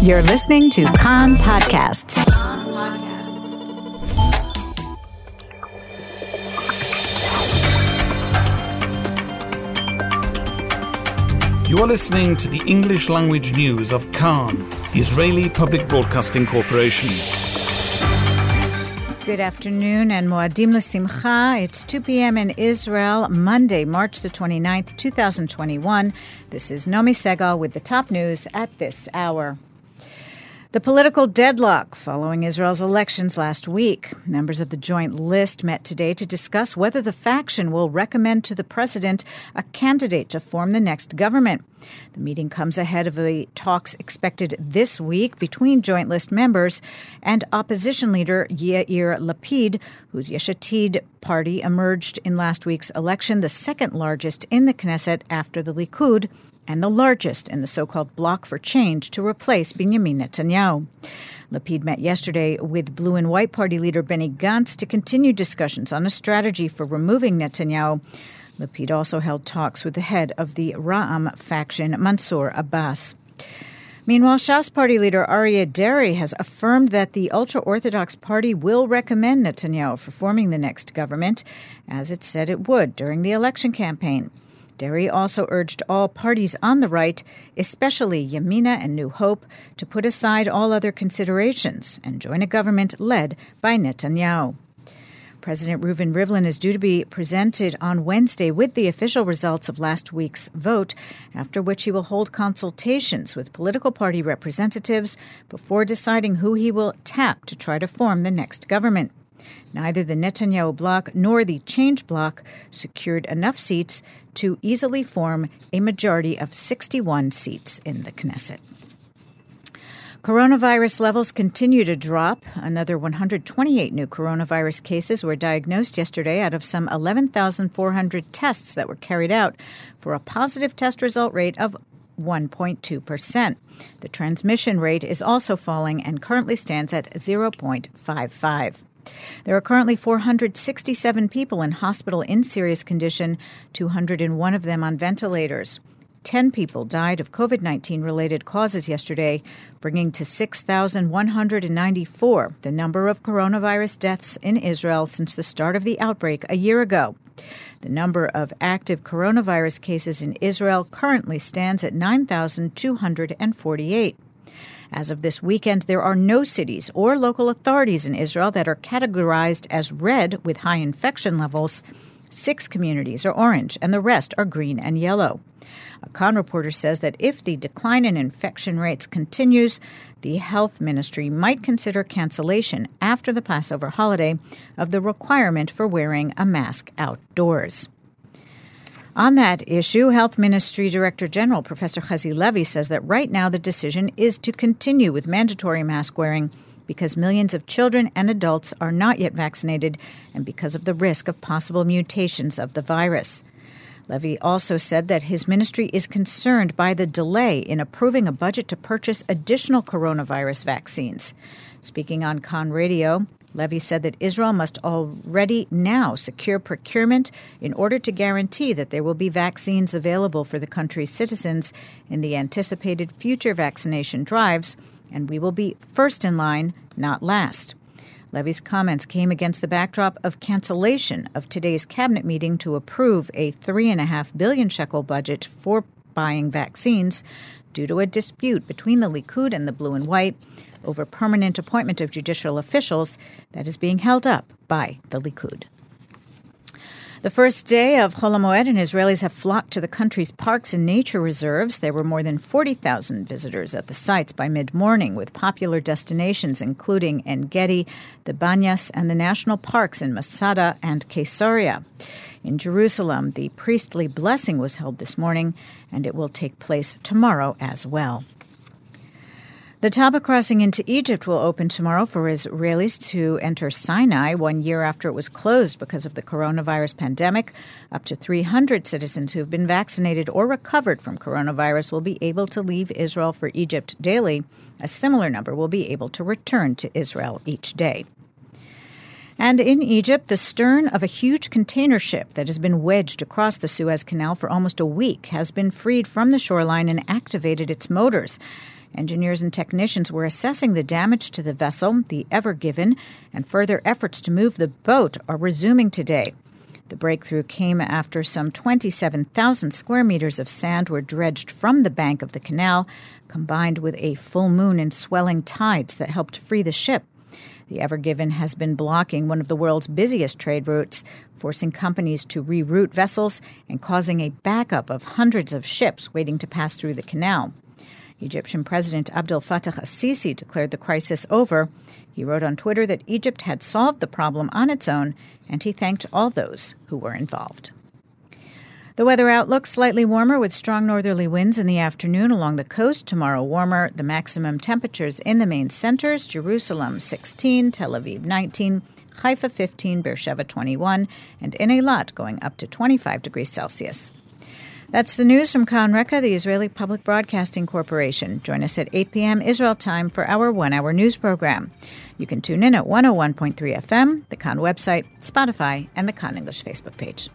You're listening to Kan Podcasts. You are listening to the English language news of Kan, the Israeli Public Broadcasting Corporation. Good afternoon and Moadim L'Simcha. It's 2 p.m. in Israel, Monday, March the 29th, 2021. This is Nomi Segal with the top news at this hour. The political deadlock following Israel's elections last week. Members of the joint list met today to discuss whether the faction will recommend to the president a candidate to form the next government. The meeting comes ahead of the talks expected this week between joint list members and opposition leader Yair Lapid, whose Yesh Atid party emerged in last week's election, the second largest in the Knesset after the Likud and the largest in the so called Bloc for Change to replace Benjamin Netanyahu. Lapid met yesterday with Blue and White Party leader Benny Gantz to continue discussions on a strategy for removing Netanyahu. Lapid also held talks with the head of the Ra'am faction, Mansour Abbas. Meanwhile, Shas Party leader Aryeh Deri has affirmed that the ultra Orthodox Party will recommend Netanyahu for forming the next government, as it said it would during the election campaign. Deri also urged all parties on the right, especially Yamina and New Hope, to put aside all other considerations and join a government led by Netanyahu. President Reuven Rivlin is due to be presented on Wednesday with the official results of last week's vote, after which he will hold consultations with political party representatives before deciding who he will tap to try to form the next government. Neither the Netanyahu bloc nor the Change bloc secured enough seats to easily form a majority of 61 seats in the Knesset. Coronavirus levels continue to drop. Another 128 new coronavirus cases were diagnosed yesterday out of some 11,400 tests that were carried out for a positive test result rate of 1.2%. The transmission rate is also falling and currently stands at 0.55. There are currently 467 people in hospital in serious condition, 201 of them on ventilators. 10 people died of COVID 19 related causes yesterday, bringing to 6,194 the number of coronavirus deaths in Israel since the start of the outbreak a year ago. The number of active coronavirus cases in Israel currently stands at 9,248. As of this weekend, there are no cities or local authorities in Israel that are categorized as red with high infection levels. Six communities are orange, and the rest are green and yellow. A Kan reporter says that if the decline in infection rates continues, the health ministry might consider cancellation after the Passover holiday of the requirement for wearing a mask outdoors. On that issue, Health Ministry Director General Professor Chazi Levy says that right now the decision is to continue with mandatory mask wearing because millions of children and adults are not yet vaccinated and because of the risk of possible mutations of the virus. Levy also said that his ministry is concerned by the delay in approving a budget to purchase additional coronavirus vaccines. Speaking on Kan Radio, Levy said that Israel must already now secure procurement in order to guarantee that there will be vaccines available for the country's citizens in the anticipated future vaccination drives, and we will be first in line, not last. Levy's comments came against the backdrop of cancellation of today's cabinet meeting to approve a 3.5 billion shekel budget for buying vaccines due to a dispute between the Likud and the Blue and White over permanent appointment of judicial officials that is being held up by the Likud. The first day of Chol Hamoed and Israelis have flocked to the country's parks and nature reserves. There were more than 40,000 visitors at the sites by mid morning, with popular destinations including En Gedi, the Banyas, and the national parks in Masada and Caesarea. In Jerusalem, the priestly blessing was held this morning, and it will take place tomorrow as well. The Taba crossing into Egypt will open tomorrow for Israelis to enter Sinai one year after it was closed because of the coronavirus pandemic. Up to 300 citizens who have been vaccinated or recovered from coronavirus will be able to leave Israel for Egypt daily. A similar number will be able to return to Israel each day. And in Egypt, the stern of a huge container ship that has been wedged across the Suez Canal for almost a week has been freed from the shoreline and activated its motors. Engineers and technicians were assessing the damage to the vessel, the Ever Given, and further efforts to move the boat are resuming today. The breakthrough came after some 27,000 square meters of sand were dredged from the bank of the canal, combined with a full moon and swelling tides that helped free the ship. The Ever Given has been blocking one of the world's busiest trade routes, forcing companies to reroute vessels and causing a backup of hundreds of ships waiting to pass through the canal. Egyptian President Abdel Fattah al-Sisi declared the crisis over. He wrote on Twitter that Egypt had solved the problem on its own, and he thanked all those who were involved. The weather outlook slightly warmer with strong northerly winds in the afternoon along the coast. Tomorrow warmer. The maximum temperatures in the main centers Jerusalem 16, Tel Aviv 19, Haifa 15, Beersheba 21, and in Eilat going up to 25 degrees Celsius. That's the news from Kan Reka, the Israeli Public Broadcasting Corporation. Join us at 8 p.m. Israel time for our one hour news program. You can tune in at 101.3 FM, the Kan website, Spotify, and the Kan English Facebook page.